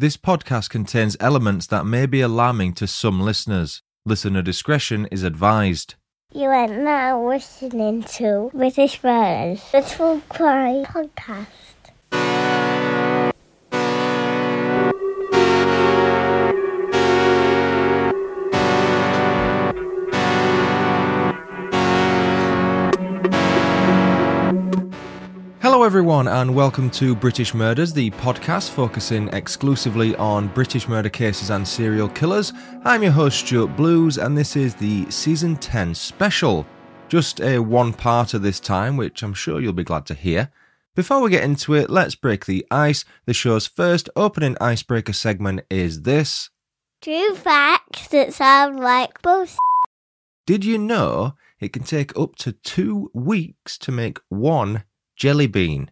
This podcast contains elements that may be alarming to some listeners. Listener discretion is advised. You are now listening to British Murders, the True Crime Podcast. Everyone, and welcome to British Murders, the podcast focusing exclusively on British murder cases and serial killers. I'm your host, Stuart Blues, and this is the Season 10 special. Just a one parter this time, which I'm sure you'll be glad to hear. Before we get into it, let's break the ice. The show's first opening icebreaker segment is this True facts that sound like bullshit. Did you know it can take up to two weeks to make one jelly bean?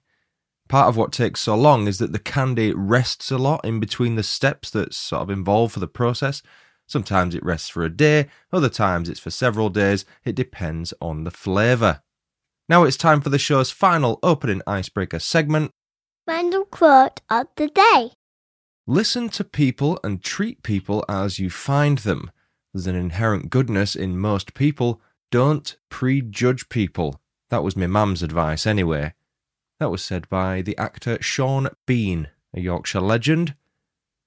Part of what takes so long is that the candy rests a lot in between the steps that's sort of involved for the process. Sometimes it rests for a day, other times it's for several days. It depends on the flavour. Now it's time for the show's final opening icebreaker segment. Random quote of the day. Listen to people and treat people as you find them. There's an inherent goodness in most people. Don't prejudge people. That was my mum's advice anyway. That was said by the actor Sean Bean, a Yorkshire legend.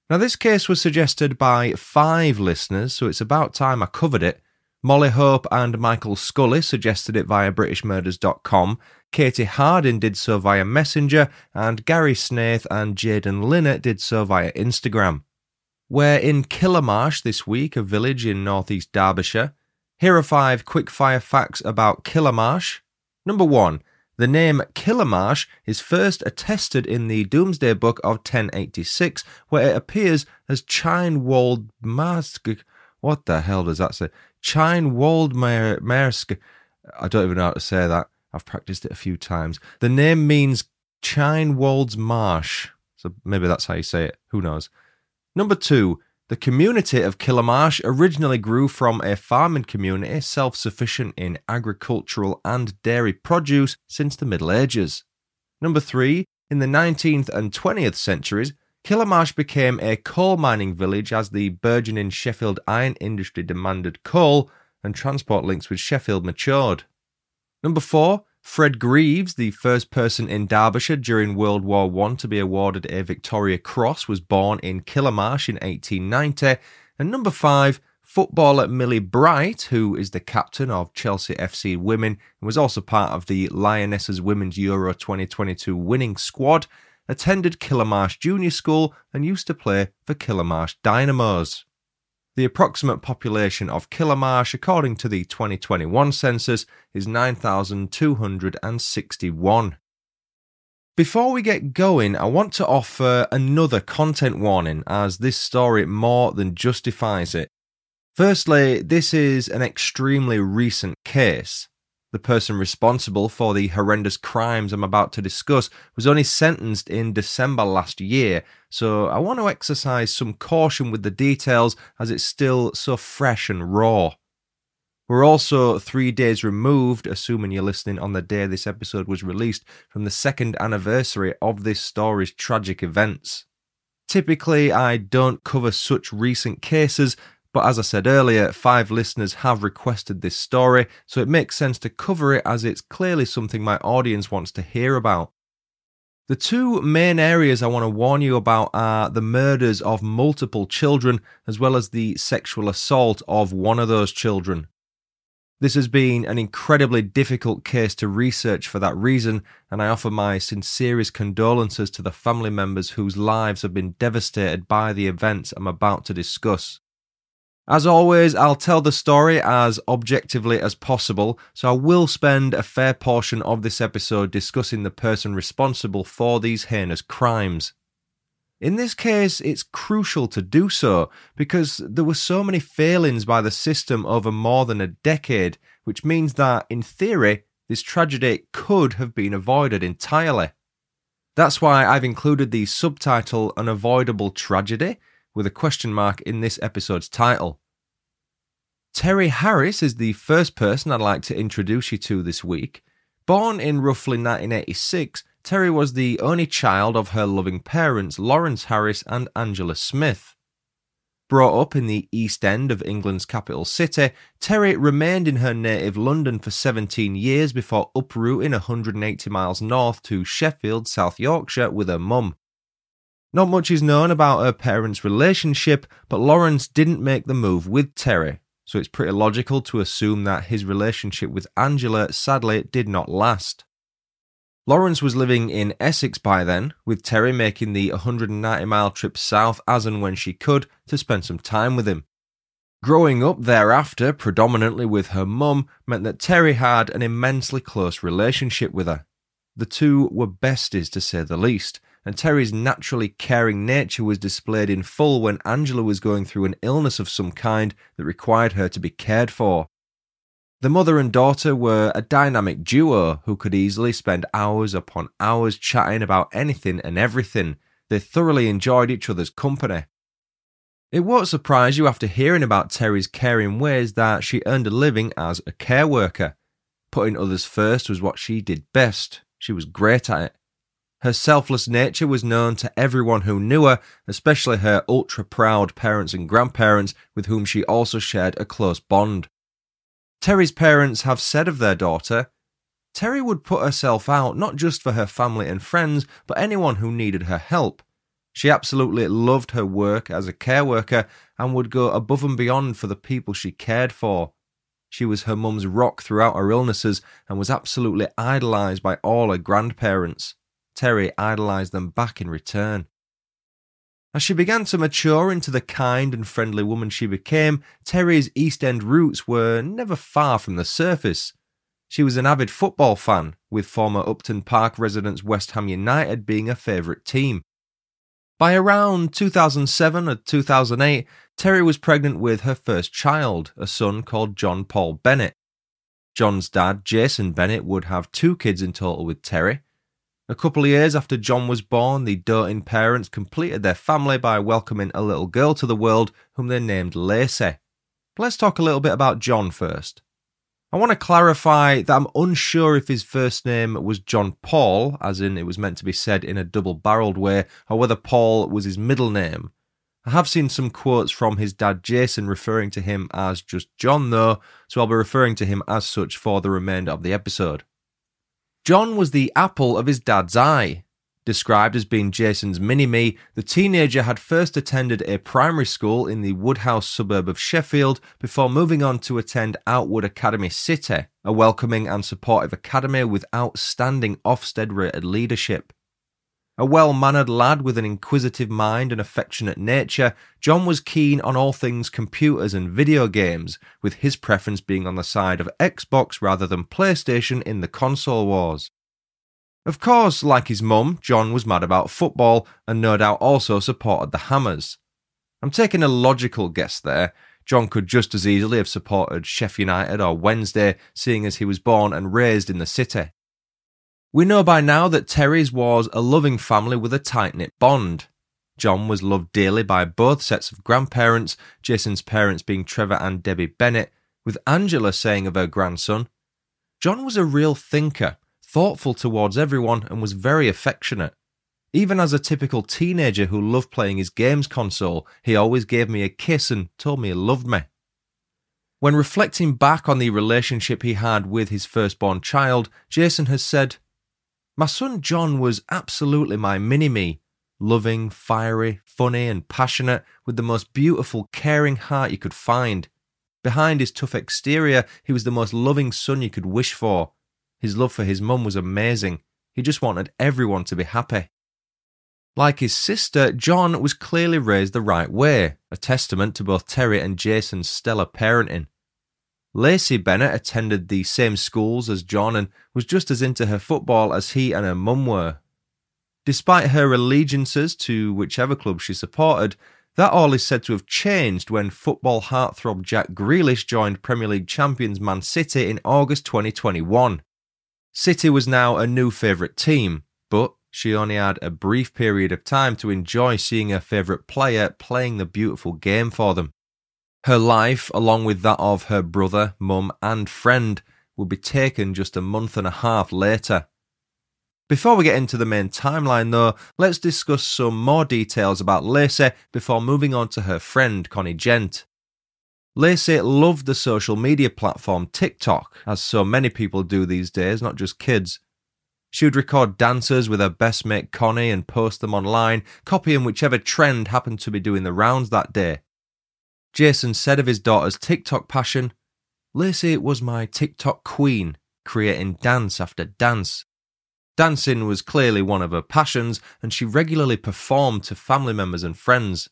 Now, this case was suggested by five listeners, so it's about time I covered it. Molly Hope and Michael Scully suggested it via BritishMurders.com. Katie Hardin did so via Messenger, and Gary Snaith and Jaden Linnett did so via Instagram. We're in Killamarsh this week, a village in northeast Derbyshire. Here are five quickfire facts about Killamarsh. Number one, the name Killamarsh is first attested in the Domesday Book of 1086, where it appears as Chynwald Mask. What the hell does that say? Maersk. I don't even know how to say that. I've practiced it a few times. The name means Chynwald's Marsh. So maybe that's how you say it. Who knows? Number two, the community of Killamarsh originally grew from a farming community self sufficient in agricultural and dairy produce since the Middle Ages. Number three, in the 19th and 20th centuries, Killamarsh became a coal mining village as the burgeoning Sheffield iron industry demanded coal and transport links with Sheffield matured. Number four, Fred Greaves, the first person in Derbyshire during World War I to be awarded a Victoria Cross, was born in Killamarsh in 1890. And number five, footballer Millie Bright, who is the captain of Chelsea FC Women and was also part of the Lionesses Women's Euro 2022 winning squad, attended Killamarsh Junior School and used to play for Killamarsh Dynamos. The approximate population of Killamarsh, according to the 2021 census, is 9,261. Before we get going, I want to offer another content warning as this story more than justifies it. Firstly, this is an extremely recent case. The person responsible for the horrendous crimes I'm about to discuss was only sentenced in December last year, so I want to exercise some caution with the details as it's still so fresh and raw. We're also three days removed, assuming you're listening on the day this episode was released, from the second anniversary of this story's tragic events. Typically, I don't cover such recent cases but as I said earlier, five listeners have requested this story, so it makes sense to cover it as it's clearly something my audience wants to hear about. The two main areas I want to warn you about are the murders of multiple children, as well as the sexual assault of one of those children. This has been an incredibly difficult case to research for that reason, and I offer my sincerest condolences to the family members whose lives have been devastated by the events I'm about to discuss. As always, I'll tell the story as objectively as possible, so I will spend a fair portion of this episode discussing the person responsible for these heinous crimes. In this case, it's crucial to do so because there were so many failings by the system over more than a decade, which means that, in theory, this tragedy could have been avoided entirely. That's why I've included the subtitle An Avoidable Tragedy with a question mark in this episode's title. Terri Harris is the first person I'd like to introduce you to this week. Born in roughly 1986, Terri was the only child of her loving parents, Lawrence Harris and Angela Smith. Brought up in the East End of England's capital city, Terri remained in her native London for 17 years before uprooting 180 miles north to Sheffield, South Yorkshire, with her mum. Not much is known about her parents' relationship, but Lawrence didn't make the move with Terri, so it's pretty logical to assume that his relationship with Angela sadly did not last. Lawrence was living in Essex by then, with Terri making the 190 mile trip south as and when she could to spend some time with him. Growing up thereafter, predominantly with her mum, meant that Terri had an immensely close relationship with her. The two were besties to say the least, and Terri's naturally caring nature was displayed in full when Angela was going through an illness of some kind that required her to be cared for. The mother and daughter were a dynamic duo who could easily spend hours upon hours chatting about anything and everything. They thoroughly enjoyed each other's company. It won't surprise you after hearing about Terri's caring ways that she earned a living as a care worker. Putting others first was what she did best. She was great at it. Her selfless nature was known to everyone who knew her, especially her ultra proud parents and grandparents, with whom she also shared a close bond. Terri's parents have said of their daughter, Terri would put herself out not just for her family and friends, but anyone who needed her help. She absolutely loved her work as a care worker and would go above and beyond for the people she cared for. She was her mum's rock throughout her illnesses and was absolutely idolised by all her grandparents. Terri idolised them back in return. As she began to mature into the kind and friendly woman she became, Terri's East End roots were never far from the surface. She was an avid football fan, with former Upton Park residents West Ham United being a favourite team. By around 2007 or 2008, Terri was pregnant with her first child, a son called John Paul Bennett. John's dad, Jason Bennett, would have two kids in total with Terri, a couple of years after John was born, the doting parents completed their family by welcoming a little girl to the world whom they named Lacey. But let's talk a little bit about John first. I want to clarify that I'm unsure if his first name was John Paul, as in it was meant to be said in a double barreled way, or whether Paul was his middle name. I have seen some quotes from his dad Jason referring to him as just John, though, so I'll be referring to him as such for the remainder of the episode. John was the apple of his dad's eye. Described as being Jason's mini me, the teenager had first attended a primary school in the Woodhouse suburb of Sheffield before moving on to attend Outwood Academy City, a welcoming and supportive academy with outstanding Ofsted rated leadership. A well mannered lad with an inquisitive mind and affectionate nature, John was keen on all things computers and video games, with his preference being on the side of Xbox rather than PlayStation in the console wars. Of course, like his mum, John was mad about football and no doubt also supported the Hammers. I'm taking a logical guess there. John could just as easily have supported Sheffield United or Wednesday, seeing as he was born and raised in the city. We know by now that Terri's was a loving family with a tight knit bond. John was loved dearly by both sets of grandparents, Jason's parents being Trevor and Debbie Bennett, with Angela saying of her grandson, John was a real thinker, thoughtful towards everyone, and was very affectionate. Even as a typical teenager who loved playing his games console, he always gave me a kiss and told me he loved me. When reflecting back on the relationship he had with his firstborn child, Jason has said, my son John was absolutely my mini me. Loving, fiery, funny, and passionate, with the most beautiful, caring heart you could find. Behind his tough exterior, he was the most loving son you could wish for. His love for his mum was amazing. He just wanted everyone to be happy. Like his sister, John was clearly raised the right way, a testament to both Terri and Jason's stellar parenting. Lacey Bennett attended the same schools as John and was just as into her football as he and her mum were. Despite her allegiances to whichever club she supported, that all is said to have changed when football heartthrob Jack Grealish joined Premier League champions Man City in August 2021. City was now a new favourite team, but she only had a brief period of time to enjoy seeing her favourite player playing the beautiful game for them. Her life, along with that of her brother, mum, and friend, would be taken just a month and a half later. Before we get into the main timeline, though, let's discuss some more details about Lacey before moving on to her friend Connie Gent. Lacey loved the social media platform TikTok, as so many people do these days, not just kids. She would record dances with her best mate Connie and post them online, copying whichever trend happened to be doing the rounds that day. Jason said of his daughter's TikTok passion, Lacey was my TikTok queen, creating dance after dance. Dancing was clearly one of her passions, and she regularly performed to family members and friends.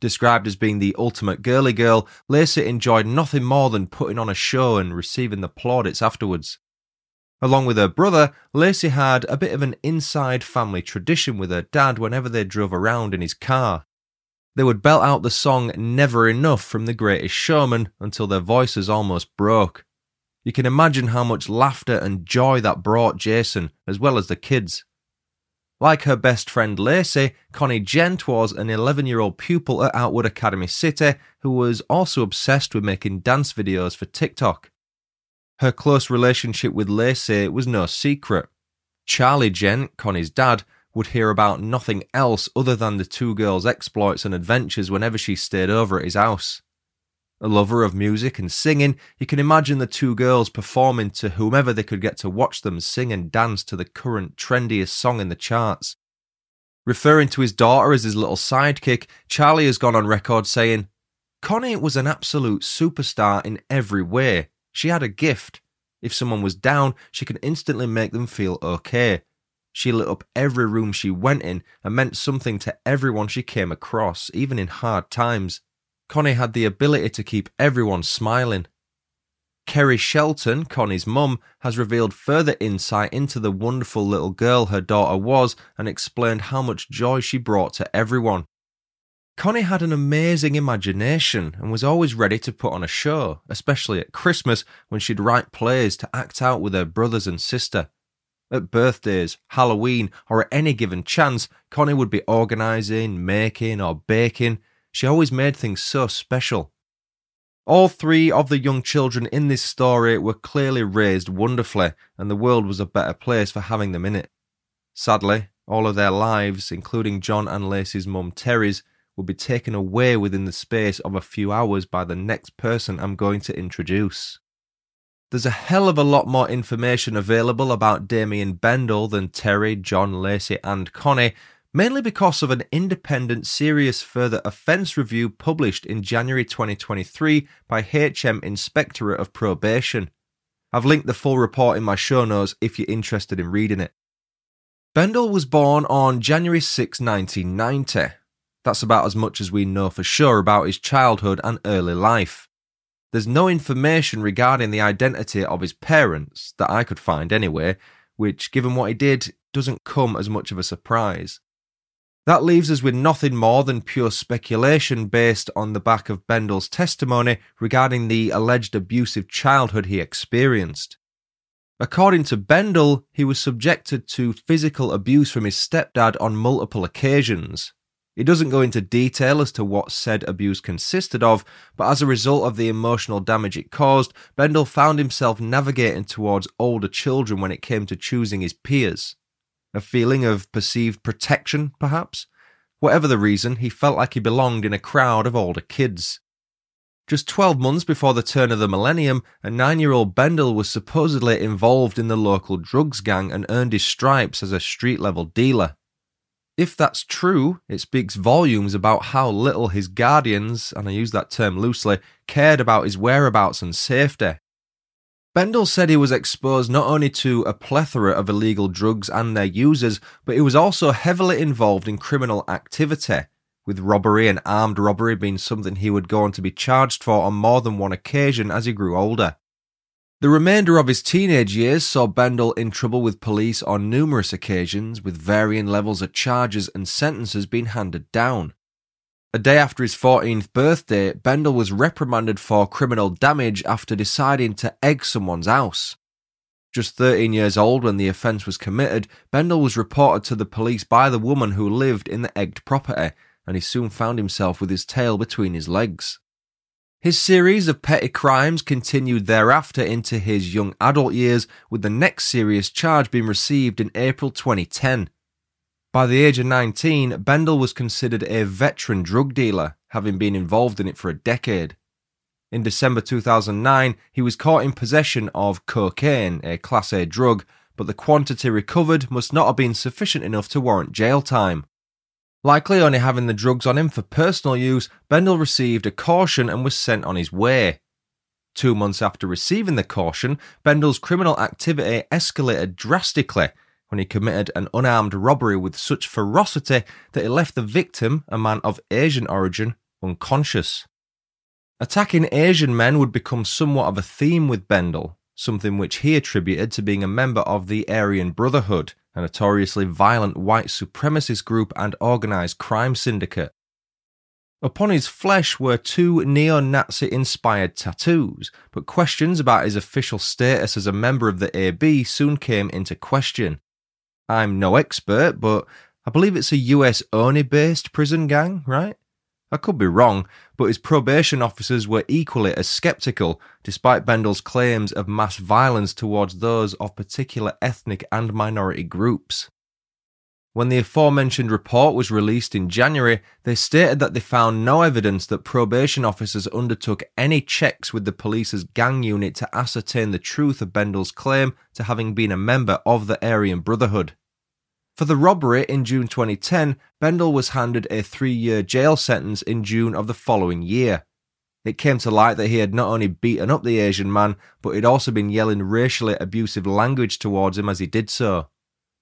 Described as being the ultimate girly girl, Lacey enjoyed nothing more than putting on a show and receiving the plaudits afterwards. Along with her brother, Lacey had a bit of an inside family tradition with her dad whenever they drove around in his car. They would belt out the song Never Enough from The Greatest Showman until their voices almost broke. You can imagine how much laughter and joy that brought Jason, as well as the kids. Like her best friend Lacey, Connie Gent was an 11 year old pupil at Outwood Academy City who was also obsessed with making dance videos for TikTok. Her close relationship with Lacey was no secret. Charlie Gent, Connie's dad, would hear about nothing else other than the two girls' exploits and adventures whenever she stayed over at his house. A lover of music and singing, you can imagine the two girls performing to whomever they could get to watch them sing and dance to the current trendiest song in the charts. Referring to his daughter as his little sidekick, Charlie has gone on record saying, Connie was an absolute superstar in every way. She had a gift. If someone was down, she could instantly make them feel okay. She lit up every room she went in and meant something to everyone she came across, even in hard times. Connie had the ability to keep everyone smiling. Kerry Shelton, Connie's mum, has revealed further insight into the wonderful little girl her daughter was and explained how much joy she brought to everyone. Connie had an amazing imagination and was always ready to put on a show, especially at Christmas when she'd write plays to act out with her brothers and sister. At birthdays, Halloween, or at any given chance, Connie would be organising, making, or baking. She always made things so special. All three of the young children in this story were clearly raised wonderfully, and the world was a better place for having them in it. Sadly, all of their lives, including John and Lacey's mum Terri's, will be taken away within the space of a few hours by the next person I'm going to introduce. There's a hell of a lot more information available about Damien Bendall than Terri, John Lacey, and Connie, mainly because of an independent serious further offence review published in January 2023 by HM Inspectorate of Probation. I've linked the full report in my show notes if you're interested in reading it. Bendall was born on January 6, 1990. That's about as much as we know for sure about his childhood and early life. There's no information regarding the identity of his parents that I could find anyway, which, given what he did, doesn't come as much of a surprise. That leaves us with nothing more than pure speculation based on the back of Bendall's testimony regarding the alleged abusive childhood he experienced. According to Bendall, he was subjected to physical abuse from his stepdad on multiple occasions, he doesn't go into detail as to what said abuse consisted of, but as a result of the emotional damage it caused, Bendall found himself navigating towards older children when it came to choosing his peers. A feeling of perceived protection, perhaps? Whatever the reason, he felt like he belonged in a crowd of older kids. Just 12 months before the turn of the millennium, a nine year old Bendall was supposedly involved in the local drugs gang and earned his stripes as a street level dealer. If that's true, it speaks volumes about how little his guardians, and I use that term loosely, cared about his whereabouts and safety. Bendall said he was exposed not only to a plethora of illegal drugs and their users, but he was also heavily involved in criminal activity, with robbery and armed robbery being something he would go on to be charged for on more than one occasion as he grew older. The remainder of his teenage years saw Bendall in trouble with police on numerous occasions, with varying levels of charges and sentences being handed down. A day after his 14th birthday, Bendall was reprimanded for criminal damage after deciding to egg someone's house. Just 13 years old when the offence was committed, Bendall was reported to the police by the woman who lived in the egged property, and he soon found himself with his tail between his legs. His series of petty crimes continued thereafter into his young adult years, with the next serious charge being received in April 2010. By the age of 19, Bendall was considered a veteran drug dealer, having been involved in it for a decade. In December 2009, he was caught in possession of cocaine, a Class A drug, but the quantity recovered must not have been sufficient enough to warrant jail time. Likely only having the drugs on him for personal use, Bendall received a caution and was sent on his way. Two months after receiving the caution, Bendall's criminal activity escalated drastically when he committed an unarmed robbery with such ferocity that he left the victim, a man of Asian origin, unconscious. Attacking Asian men would become somewhat of a theme with Bendall, something which he attributed to being a member of the Aryan Brotherhood, a notoriously violent white supremacist group and organised crime syndicate. Upon his flesh were two neo Nazi inspired tattoos, but questions about his official status as a member of the AB soon came into question. I'm no expert, but I believe it's a US only based prison gang, right? I could be wrong, but his probation officers were equally as sceptical, despite Bendall's claims of mass violence towards those of particular ethnic and minority groups. When the aforementioned report was released in January, they stated that they found no evidence that probation officers undertook any checks with the police's gang unit to ascertain the truth of Bendall's claim to having been a member of the Aryan Brotherhood. For the robbery in June 2010, Bendall was handed a three year jail sentence in June of the following year. It came to light that he had not only beaten up the Asian man, but he'd also been yelling racially abusive language towards him as he did so.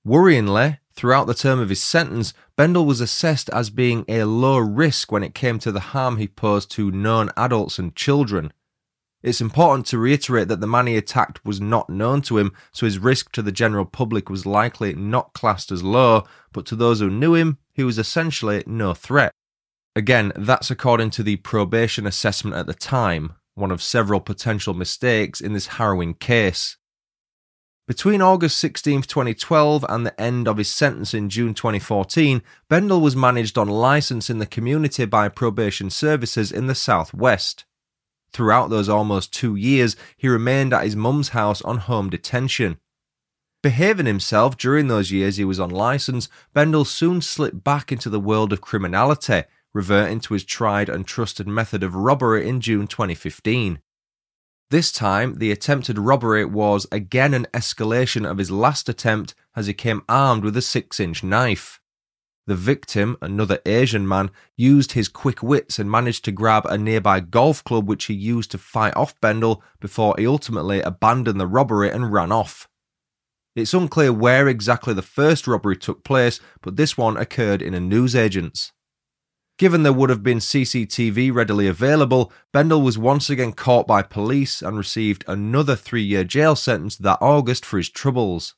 Worryingly, throughout the term of his sentence, Bendall was assessed as being a low risk when it came to the harm he posed to known adults and children. It's important to reiterate that the man he attacked was not known to him, so his risk to the general public was likely not classed as low, but to those who knew him, he was essentially no threat. Again, that's according to the probation assessment at the time, one of several potential mistakes in this harrowing case. Between August 16, 2012 and the end of his sentence in June 2014, Bendall was managed on license in the community by probation services in the southwest. Throughout those almost two years, he remained at his mum's house on home detention. Behaving himself during those years he was on license, Bendall soon slipped back into the world of criminality, reverting to his tried and trusted method of robbery in June 2015. This time, the attempted robbery was again an escalation of his last attempt as he came armed with a 6 inch knife. The victim, another Asian man, used his quick wits and managed to grab a nearby golf club which he used to fight off Bendall before he ultimately abandoned the robbery and ran off. It's unclear where exactly the first robbery took place, but this one occurred in a newsagent's. Given there would have been CCTV readily available, Bendall was once again caught by police and received another three year jail sentence that August for his troubles.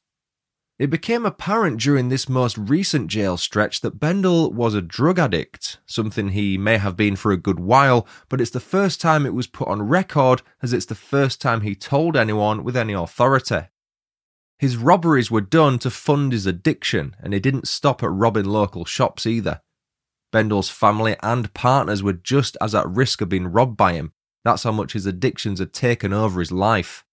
It became apparent during this most recent jail stretch that Bendall was a drug addict, something he may have been for a good while, but it's the first time it was put on record as it's the first time he told anyone with any authority. His robberies were done to fund his addiction, and he didn't stop at robbing local shops either. Bendall's family and partners were just as at risk of being robbed by him. That's how much his addictions had taken over his life.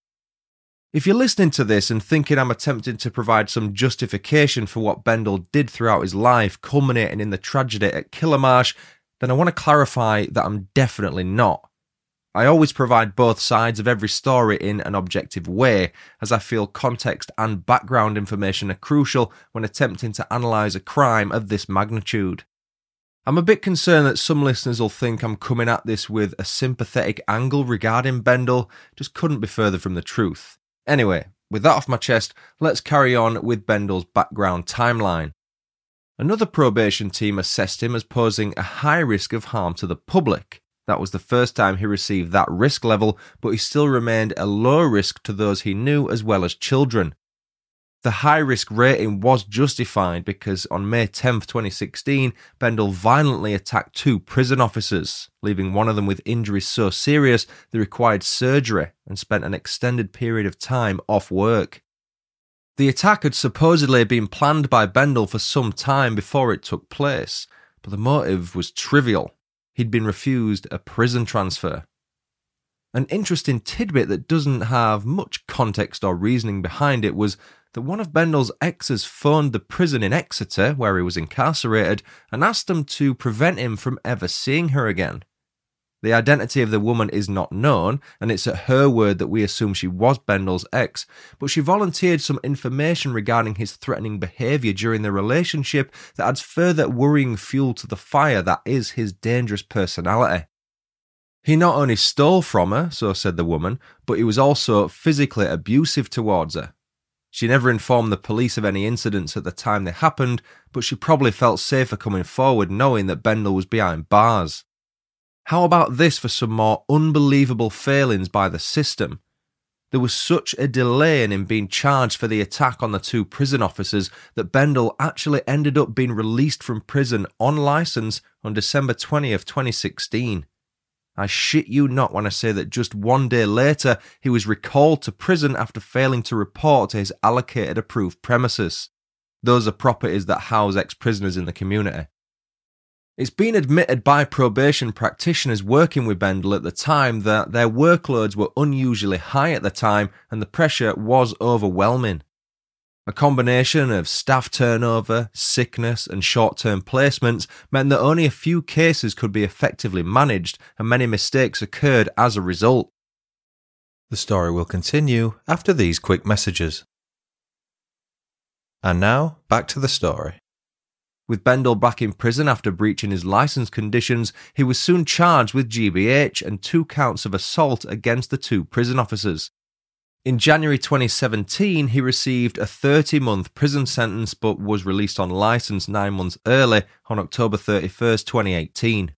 If you're listening to this and thinking I'm attempting to provide some justification for what Bendall did throughout his life, culminating in the tragedy at Killamarsh, then I want to clarify that I'm definitely not. I always provide both sides of every story in an objective way, as I feel context and background information are crucial when attempting to analyse a crime of this magnitude. I'm a bit concerned that some listeners will think I'm coming at this with a sympathetic angle regarding Bendall, just couldn't be further from the truth. Anyway, with that off my chest, let's carry on with Bendall's background timeline. Another probation team assessed him as posing a high risk of harm to the public. That was the first time he received that risk level, but he still remained a low risk to those he knew as well as children. The high risk rating was justified because on May 10, 2016, Bendall violently attacked two prison officers, leaving one of them with injuries so serious they required surgery and spent an extended period of time off work. The attack had supposedly been planned by Bendall for some time before it took place, but the motive was trivial. He'd been refused a prison transfer. An interesting tidbit that doesn't have much context or reasoning behind it was that one of Bendall's exes phoned the prison in Exeter, where he was incarcerated, and asked them to prevent him from ever seeing her again. The identity of the woman is not known, and it's at her word that we assume she was Bendall's ex, but she volunteered some information regarding his threatening behaviour during the relationship that adds further worrying fuel to the fire that is his dangerous personality. He not only stole from her, so said the woman, but he was also physically abusive towards her. She never informed the police of any incidents at the time they happened, but she probably felt safer coming forward knowing that Bendall was behind bars. How about this for some more unbelievable failings by the system? There was such a delay in him being charged for the attack on the two prison officers that Bendall actually ended up being released from prison on license on December 20th, 2016. I shit you not when I say that just one day later he was recalled to prison after failing to report to his allocated approved premises. Those are properties that house ex prisoners in the community. It's been admitted by probation practitioners working with Bendall at the time that their workloads were unusually high at the time and the pressure was overwhelming. A combination of staff turnover, sickness, and short term placements meant that only a few cases could be effectively managed, and many mistakes occurred as a result. The story will continue after these quick messages. And now, back to the story. With Bendall back in prison after breaching his license conditions, he was soon charged with GBH and two counts of assault against the two prison officers. In January 2017, he received a 30 month prison sentence but was released on license nine months early on October 31st, 2018.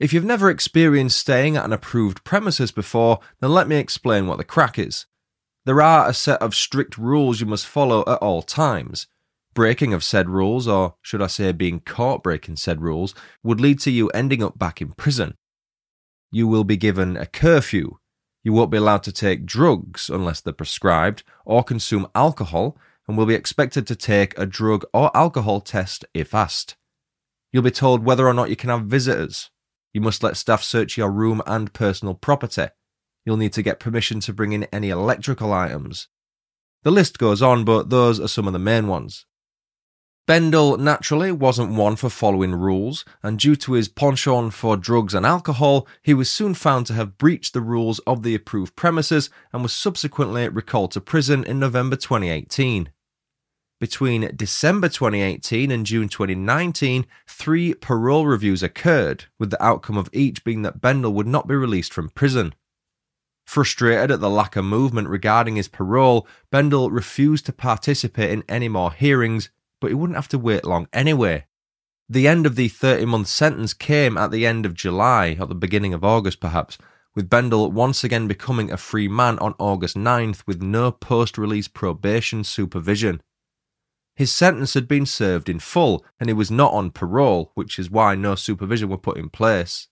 If you've never experienced staying at an approved premises before, then let me explain what the crack is. There are a set of strict rules you must follow at all times. Breaking of said rules, or should I say being caught breaking said rules, would lead to you ending up back in prison. You will be given a curfew, you won't be allowed to take drugs unless they're prescribed or consume alcohol and will be expected to take a drug or alcohol test if asked. You'll be told whether or not you can have visitors. You must let staff search your room and personal property. You'll need to get permission to bring in any electrical items. The list goes on, but those are some of the main ones. Bendall naturally wasn't one for following rules, and due to his penchant for drugs and alcohol, he was soon found to have breached the rules of the approved premises and was subsequently recalled to prison in November 2018. Between December 2018 and June 2019, three parole reviews occurred, with the outcome of each being that Bendall would not be released from prison. Frustrated at the lack of movement regarding his parole, Bendall refused to participate in any more hearings but he wouldn't have to wait long anyway. The end of the 30 month sentence came at the end of July, or the beginning of August perhaps, with Bendall once again becoming a free man on August 9th with no post release probation supervision. His sentence had been served in full, and he was not on parole, which is why no supervision were put in place.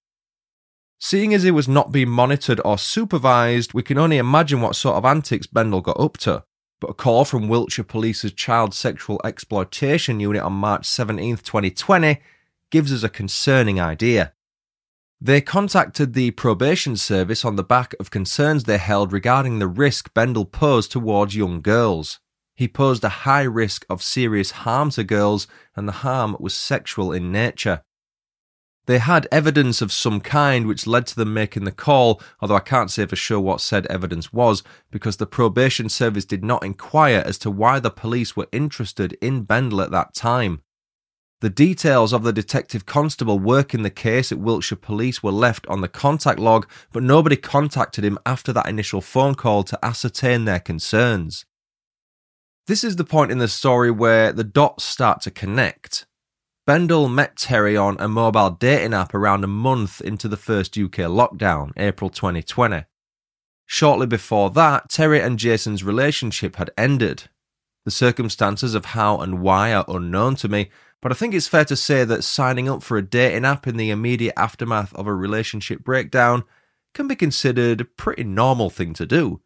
Seeing as he was not being monitored or supervised, we can only imagine what sort of antics Bendall got up to but a call from Wiltshire Police's Child Sexual Exploitation Unit on March 17, 2020, gives us a concerning idea. They contacted the probation service on the back of concerns they held regarding the risk Bendall posed towards young girls. He posed a high risk of serious harm to girls, and the harm was sexual in nature. They had evidence of some kind which led to them making the call, although I can't say for sure what said evidence was, because the probation service did not inquire as to why the police were interested in Bendall at that time. The details of the detective constable working the case at Wiltshire Police were left on the contact log, but nobody contacted him after that initial phone call to ascertain their concerns. This is the point in the story where the dots start to connect. Bendall met Terri on a mobile dating app around a month into the first UK lockdown, April 2020. Shortly before that, Terri and Jason's relationship had ended. The circumstances of how and why are unknown to me, but I think it's fair to say that signing up for a dating app in the immediate aftermath of a relationship breakdown can be considered a pretty normal thing to do.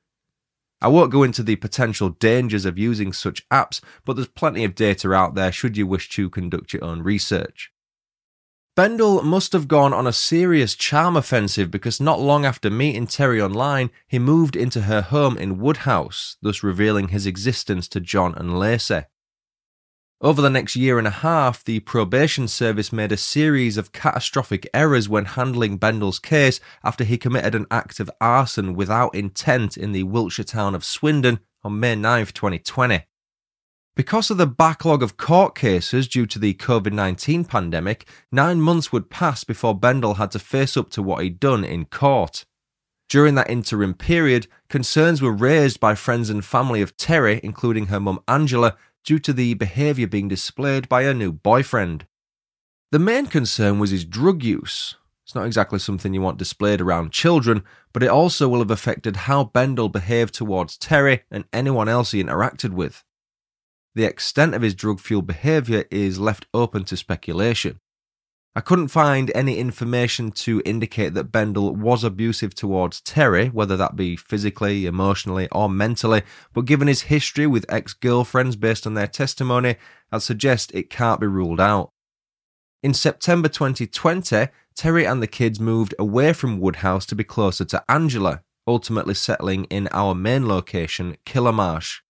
I won't go into the potential dangers of using such apps, but there's plenty of data out there should you wish to conduct your own research. Bendall must have gone on a serious charm offensive because not long after meeting Terri online, he moved into her home in Woodhouse, thus revealing his existence to John and Lacey. Over the next year and a half, the probation service made a series of catastrophic errors when handling Bendall's case after he committed an act of arson without intent in the Wiltshire town of Swindon on May 9, 2020. Because of the backlog of court cases due to the COVID 19 pandemic, nine months would pass before Bendall had to face up to what he'd done in court. During that interim period, concerns were raised by friends and family of Terri, including her mum Angela, due to the behaviour being displayed by her new boyfriend. The main concern was his drug use. It's not exactly something you want displayed around children, but it also will have affected how Bendall behaved towards Terri and anyone else he interacted with. The extent of his drug fueled behaviour is left open to speculation. I couldn't find any information to indicate that Bendall was abusive towards Terri, whether that be physically, emotionally, or mentally, but given his history with ex girlfriends based on their testimony, I'd suggest it can't be ruled out. In September 2020, Terri and the kids moved away from Woodhouse to be closer to Angela, ultimately settling in our main location, Killamarsh.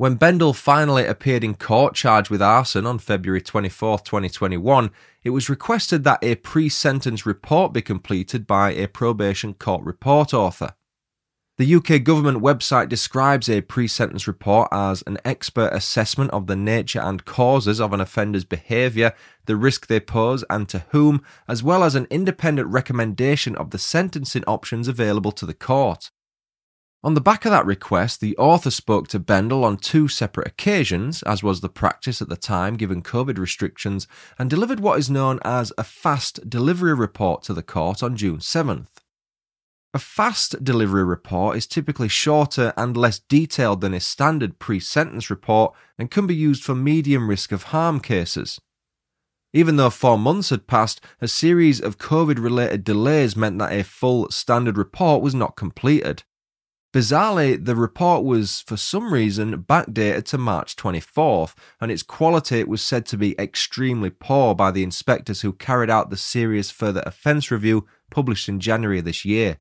When Bendall finally appeared in court charged with arson on February 24, 2021, it was requested that a pre sentence report be completed by a probation court report author. The UK government website describes a pre sentence report as an expert assessment of the nature and causes of an offender's behaviour, the risk they pose, and to whom, as well as an independent recommendation of the sentencing options available to the court. On the back of that request, the author spoke to Bendall on two separate occasions, as was the practice at the time given COVID restrictions, and delivered what is known as a fast delivery report to the court on June 7th. A fast delivery report is typically shorter and less detailed than a standard pre sentence report and can be used for medium risk of harm cases. Even though four months had passed, a series of COVID related delays meant that a full standard report was not completed. Bizarrely, the report was, for some reason, backdated to March 24th, and its quality was said to be extremely poor by the inspectors who carried out the serious further offence review published in January this year.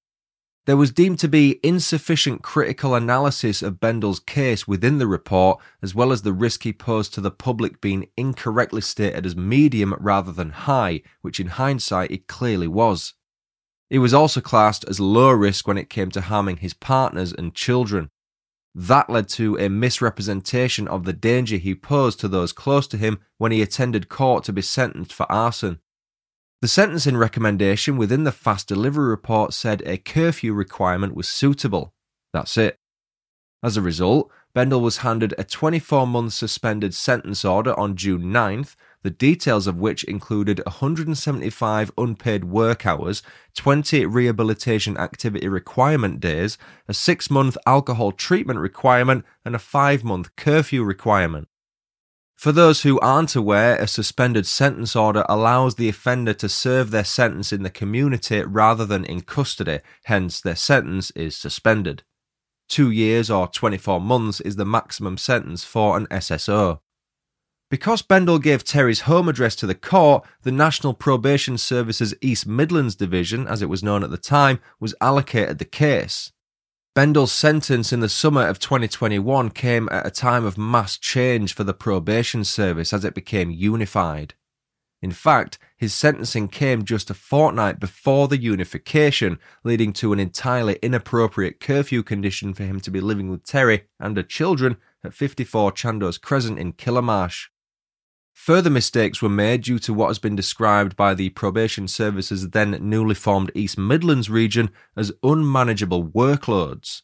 There was deemed to be insufficient critical analysis of Bendall's case within the report, as well as the risk he posed to the public being incorrectly stated as medium rather than high, which in hindsight it clearly was. He was also classed as low risk when it came to harming his partners and children. That led to a misrepresentation of the danger he posed to those close to him when he attended court to be sentenced for arson. The sentencing recommendation within the fast delivery report said a curfew requirement was suitable. That's it. As a result, Bendall was handed a 24 month suspended sentence order on June 9th the details of which included 175 unpaid work hours, 20 rehabilitation activity requirement days, a six month alcohol treatment requirement, and a five month curfew requirement. For those who aren't aware, a suspended sentence order allows the offender to serve their sentence in the community rather than in custody, hence, their sentence is suspended. Two years or 24 months is the maximum sentence for an SSO. Because Bendall gave Terri's home address to the court, the National Probation Service's East Midlands Division, as it was known at the time, was allocated the case. Bendall's sentence in the summer of 2021 came at a time of mass change for the probation service as it became unified. In fact, his sentencing came just a fortnight before the unification, leading to an entirely inappropriate curfew condition for him to be living with Terri and her children at 54 Chandos Crescent in Killamarsh. Further mistakes were made due to what has been described by the Probation Service's then newly formed East Midlands region as unmanageable workloads.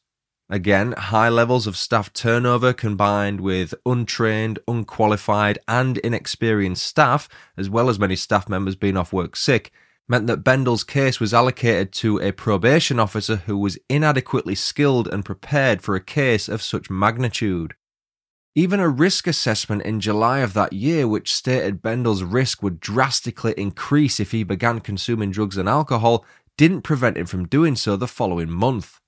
Again, high levels of staff turnover combined with untrained, unqualified, and inexperienced staff, as well as many staff members being off work sick, meant that Bendall's case was allocated to a probation officer who was inadequately skilled and prepared for a case of such magnitude. Even a risk assessment in July of that year, which stated Bendall's risk would drastically increase if he began consuming drugs and alcohol, didn't prevent him from doing so the following month.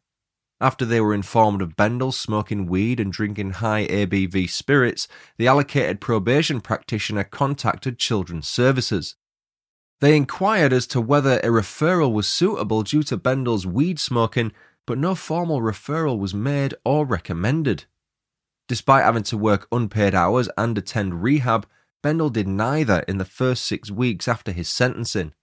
After they were informed of Bendall smoking weed and drinking high ABV spirits, the allocated probation practitioner contacted Children's Services. They inquired as to whether a referral was suitable due to Bendall's weed smoking, but no formal referral was made or recommended. Despite having to work unpaid hours and attend rehab, Bendall did neither in the first six weeks after his sentencing.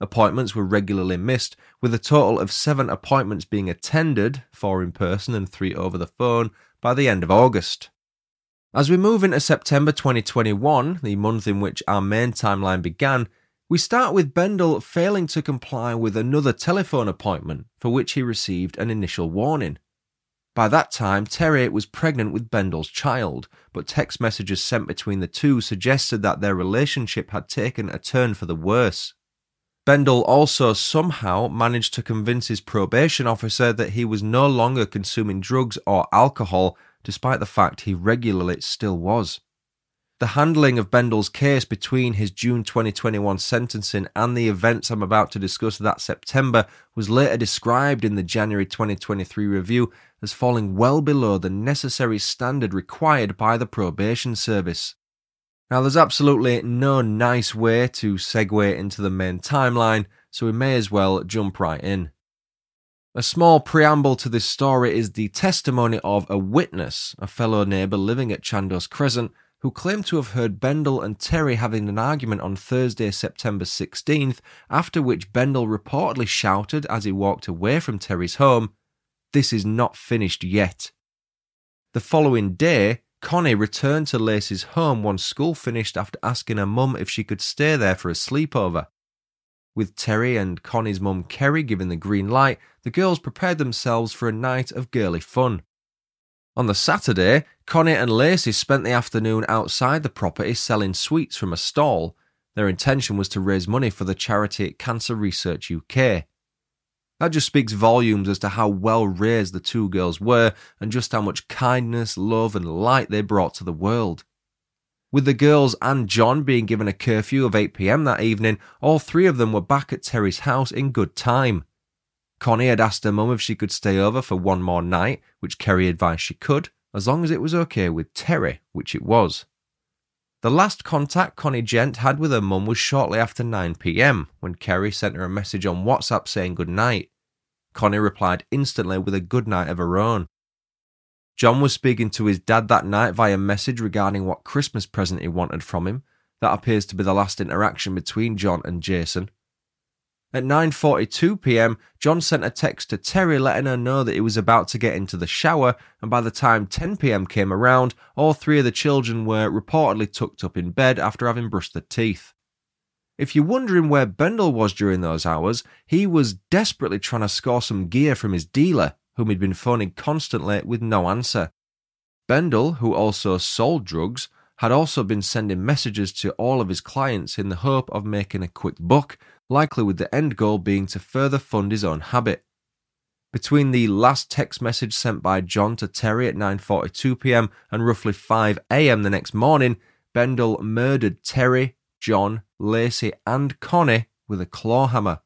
Appointments were regularly missed, with a total of seven appointments being attended, four in person and three over the phone, by the end of August. As we move into September 2021, the month in which our main timeline began, we start with Bendall failing to comply with another telephone appointment for which he received an initial warning. By that time, Terri was pregnant with Bendall's child, but text messages sent between the two suggested that their relationship had taken a turn for the worse. Bendall also somehow managed to convince his probation officer that he was no longer consuming drugs or alcohol, despite the fact he regularly still was. The handling of Bendall's case between his June 2021 sentencing and the events I'm about to discuss that September was later described in the January 2023 review as falling well below the necessary standard required by the probation service. Now, there's absolutely no nice way to segue into the main timeline, so we may as well jump right in. A small preamble to this story is the testimony of a witness, a fellow neighbour living at Chandos Crescent, who claimed to have heard Bendall and Terri having an argument on Thursday, September 16th, after which Bendall reportedly shouted as he walked away from Terri's home, This is not finished yet. The following day, Connie returned to Lacey's home once school finished after asking her mum if she could stay there for a sleepover. With Terri and Connie's mum Kerry giving the green light, the girls prepared themselves for a night of girly fun. On the Saturday, Connie and Lacey spent the afternoon outside the property selling sweets from a stall. Their intention was to raise money for the charity Cancer Research UK. That just speaks volumes as to how well raised the two girls were and just how much kindness, love, and light they brought to the world. With the girls and John being given a curfew of 8 pm that evening, all three of them were back at Terri's house in good time. Connie had asked her mum if she could stay over for one more night, which Kerry advised she could, as long as it was okay with Terri, which it was. The last contact Connie Gent had with her mum was shortly after 9pm, when Kerry sent her a message on WhatsApp saying good night. Connie replied instantly with a good night of her own. John was speaking to his dad that night via message regarding what Christmas present he wanted from him. That appears to be the last interaction between John and Jason. At 9:42 p.m., John sent a text to Terri letting her know that he was about to get into the shower, and by the time 10 p.m. came around, all three of the children were reportedly tucked up in bed after having brushed their teeth. If you're wondering where Bendall was during those hours, he was desperately trying to score some gear from his dealer, whom he'd been phoning constantly with no answer. Bendall, who also sold drugs, had also been sending messages to all of his clients in the hope of making a quick buck likely with the end goal being to further fund his own habit. Between the last text message sent by John to Terri at 9:42 p.m. and roughly 5 a.m. the next morning, Bendall murdered Terri, John, Lacey, and Connie with a claw hammer.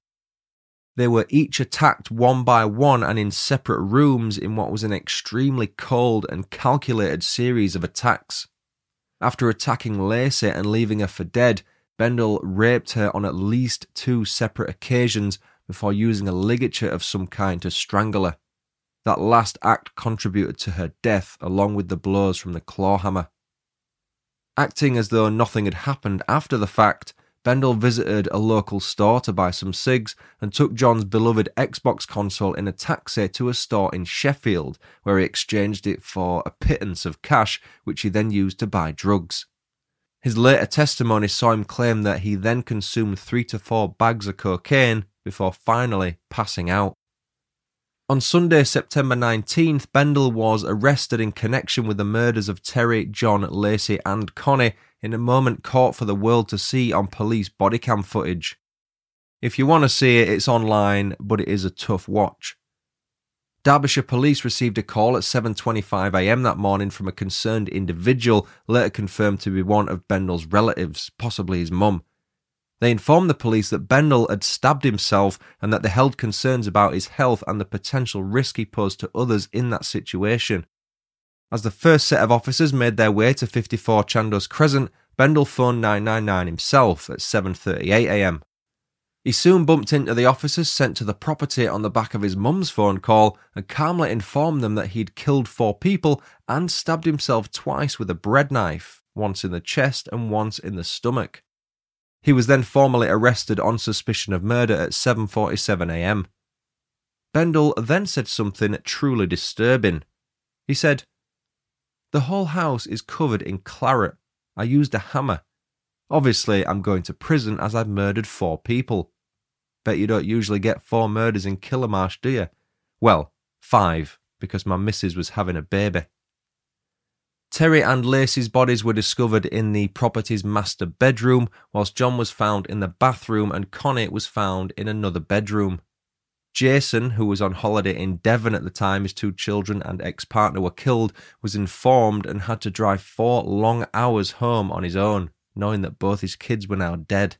They were each attacked one by one and in separate rooms in what was an extremely cold and calculated series of attacks. After attacking Lacey and leaving her for dead, Bendall raped her on at least two separate occasions before using a ligature of some kind to strangle her. That last act contributed to her death along with the blows from the claw hammer. Acting as though nothing had happened after the fact, Bendall visited a local store to buy some cigs and took John's beloved Xbox console in a taxi to a store in Sheffield, where he exchanged it for a pittance of cash, which he then used to buy drugs. His later testimony saw him claim that he then consumed three to four bags of cocaine before finally passing out. On Sunday, September 19th, Bendall was arrested in connection with the murders of Terri, John, Lacey, and Connie in a moment caught for the world to see on police bodycam footage. If you want to see it, it's online, but it is a tough watch. Derbyshire police received a call at 7.25am that morning from a concerned individual, later confirmed to be one of Bendall's relatives, possibly his mum. They informed the police that Bendall had stabbed himself and that they held concerns about his health and the potential risk he posed to others in that situation. As the first set of officers made their way to 54 Chandos Crescent, Bendall phoned 999 himself at 7.38am. He soon bumped into the officers sent to the property on the back of his mum's phone call and calmly informed them that he'd killed four people and stabbed himself twice with a bread knife, once in the chest and once in the stomach. He was then formally arrested on suspicion of murder at 7:47 a.m. Bendall then said something truly disturbing. He said, "The whole house is covered in claret. I used a hammer. Obviously, I'm going to prison as I've murdered four people. Bet you don't usually get four murders in Killamarsh, do you? Well, five, because my missus was having a baby. Terri and Lacey's bodies were discovered in the property's master bedroom, whilst John was found in the bathroom and Connie was found in another bedroom. Jason, who was on holiday in Devon at the time his two children and ex partner were killed, was informed and had to drive four long hours home on his own, knowing that both his kids were now dead.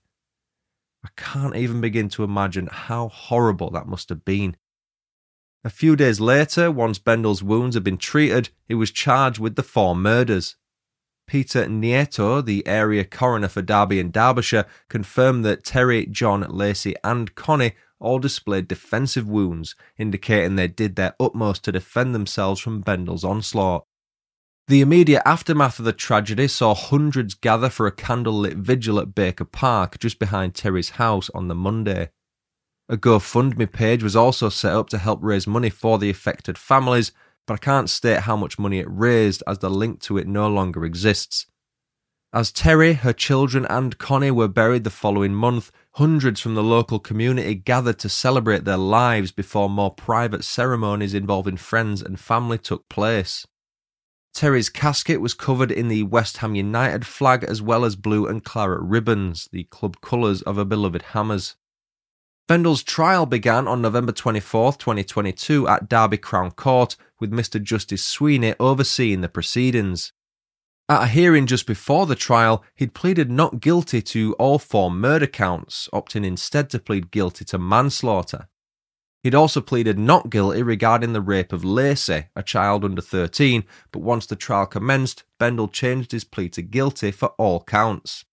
I can't even begin to imagine how horrible that must have been. A few days later, once Bendall's wounds had been treated, he was charged with the four murders. Peter Nieto, the area coroner for Derby and Derbyshire, confirmed that Terri, John, Lacey, and Connie all displayed defensive wounds, indicating they did their utmost to defend themselves from Bendall's onslaught. The immediate aftermath of the tragedy saw hundreds gather for a candlelit vigil at Baker Park, just behind Terri's house, on the Monday. A GoFundMe page was also set up to help raise money for the affected families, but I can't state how much money it raised as the link to it no longer exists. As Terri, her children, and Connie were buried the following month, hundreds from the local community gathered to celebrate their lives before more private ceremonies involving friends and family took place. Terri's casket was covered in the West Ham United flag as well as blue and claret ribbons, the club colours of her beloved Hammers. Bendall's trial began on November 24, 2022 at Derby Crown Court with Mr Justice Sweeney overseeing the proceedings. At a hearing just before the trial, he'd pleaded not guilty to all four murder counts, opting instead to plead guilty to manslaughter. He'd also pleaded not guilty regarding the rape of Lacey, a child under 13, but once the trial commenced, Bendall changed his plea to guilty for all counts.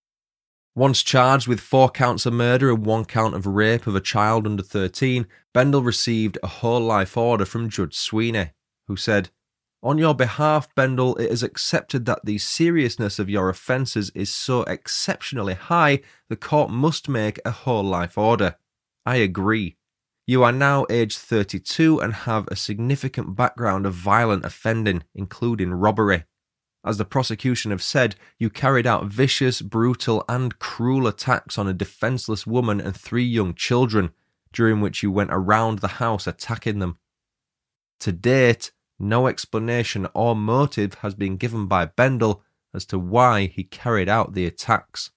Once charged with four counts of murder and one count of rape of a child under 13, Bendall received a whole life order from Judge Sweeney, who said, On your behalf, Bendall, it is accepted that the seriousness of your offences is so exceptionally high, the court must make a whole life order. I agree. You are now aged 32 and have a significant background of violent offending, including robbery. As the prosecution have said, you carried out vicious, brutal, and cruel attacks on a defenseless woman and three young children, during which you went around the house attacking them. To date, no explanation or motive has been given by Bendall as to why he carried out the attacks.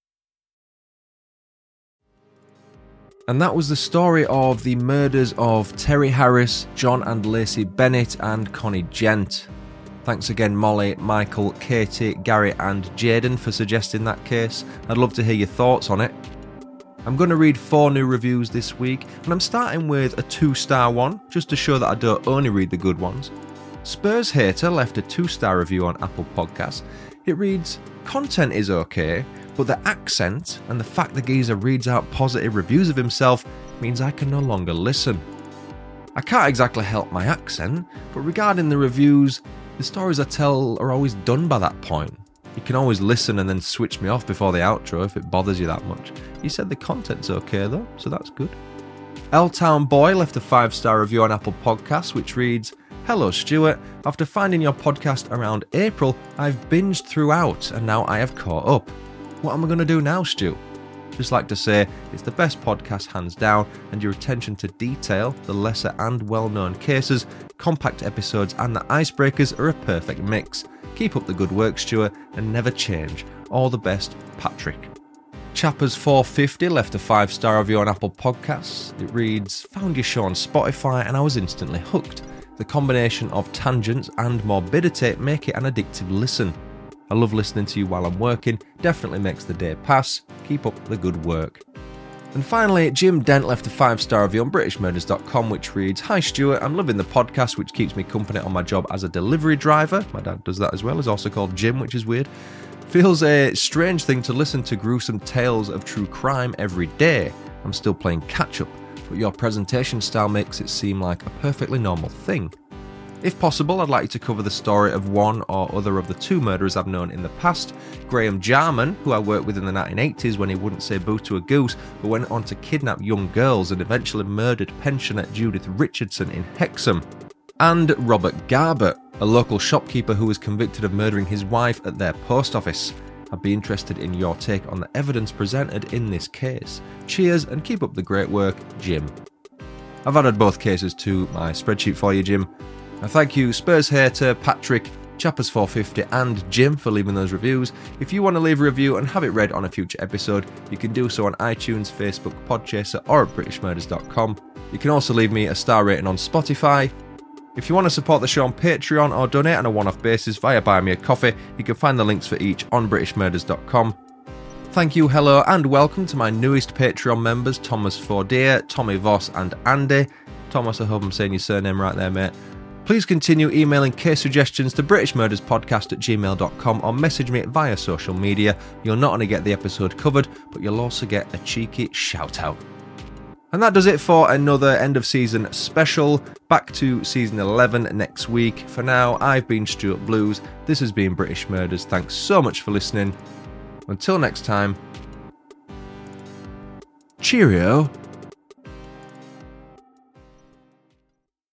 And that was the story of the murders of Terri Harris, John and Lacey Bennett, and Connie Gent. Thanks again, Molly, Michael, Katie, Gary, and Jaden for suggesting that case. I'd love to hear your thoughts on it. I'm going to read four new reviews this week, and I'm starting with a two star one, just to show that I don't only read the good ones. Spurs Hater left a two star review on Apple Podcasts. It reads Content is okay, but the accent and the fact the geezer reads out positive reviews of himself means I can no longer listen. I can't exactly help my accent, but regarding the reviews, the stories I tell are always done by that point. You can always listen and then switch me off before the outro if it bothers you that much. You said the content's okay though, so that's good. L Town Boy left a five star review on Apple Podcasts, which reads Hello, Stuart. After finding your podcast around April, I've binged throughout and now I have caught up. What am I going to do now, Stu? Just like to say, it's the best podcast hands down, and your attention to detail, the lesser and well known cases, compact episodes, and the icebreakers are a perfect mix. Keep up the good work, Stuart, and never change. All the best, Patrick. Chappers450 left a five star review on Apple Podcasts. It reads Found your show on Spotify and I was instantly hooked. The combination of tangents and morbidity make it an addictive listen. I love listening to you while I'm working, definitely makes the day pass. Keep up the good work. And finally, Jim Dent left a five star review on BritishMurders.com, which reads Hi Stuart, I'm loving the podcast, which keeps me company on my job as a delivery driver. My dad does that as well, he's also called Jim, which is weird. Feels a strange thing to listen to gruesome tales of true crime every day. I'm still playing catch up, but your presentation style makes it seem like a perfectly normal thing. If possible, I'd like you to cover the story of one or other of the two murderers I've known in the past. Graham Jarman, who I worked with in the 1980s when he wouldn't say boo to a goose, but went on to kidnap young girls and eventually murdered pensioner Judith Richardson in Hexham. And Robert Garbutt, a local shopkeeper who was convicted of murdering his wife at their post office. I'd be interested in your take on the evidence presented in this case. Cheers and keep up the great work, Jim. I've added both cases to my spreadsheet for you, Jim. Thank you, Spurs hater, Patrick, Chappers450, and Jim for leaving those reviews. If you want to leave a review and have it read on a future episode, you can do so on iTunes, Facebook, Podchaser, or at BritishMurders.com. You can also leave me a star rating on Spotify. If you want to support the show on Patreon or donate on a one off basis via Buy Me a Coffee, you can find the links for each on BritishMurders.com. Thank you, hello, and welcome to my newest Patreon members Thomas Fordeer, Tommy Voss, and Andy. Thomas, I hope I'm saying your surname right there, mate. Please continue emailing case suggestions to BritishMurdersPodcast at gmail.com or message me via social media. You'll not only get the episode covered, but you'll also get a cheeky shout out. And that does it for another end of season special. Back to season 11 next week. For now, I've been Stuart Blues. This has been British Murders. Thanks so much for listening. Until next time, cheerio.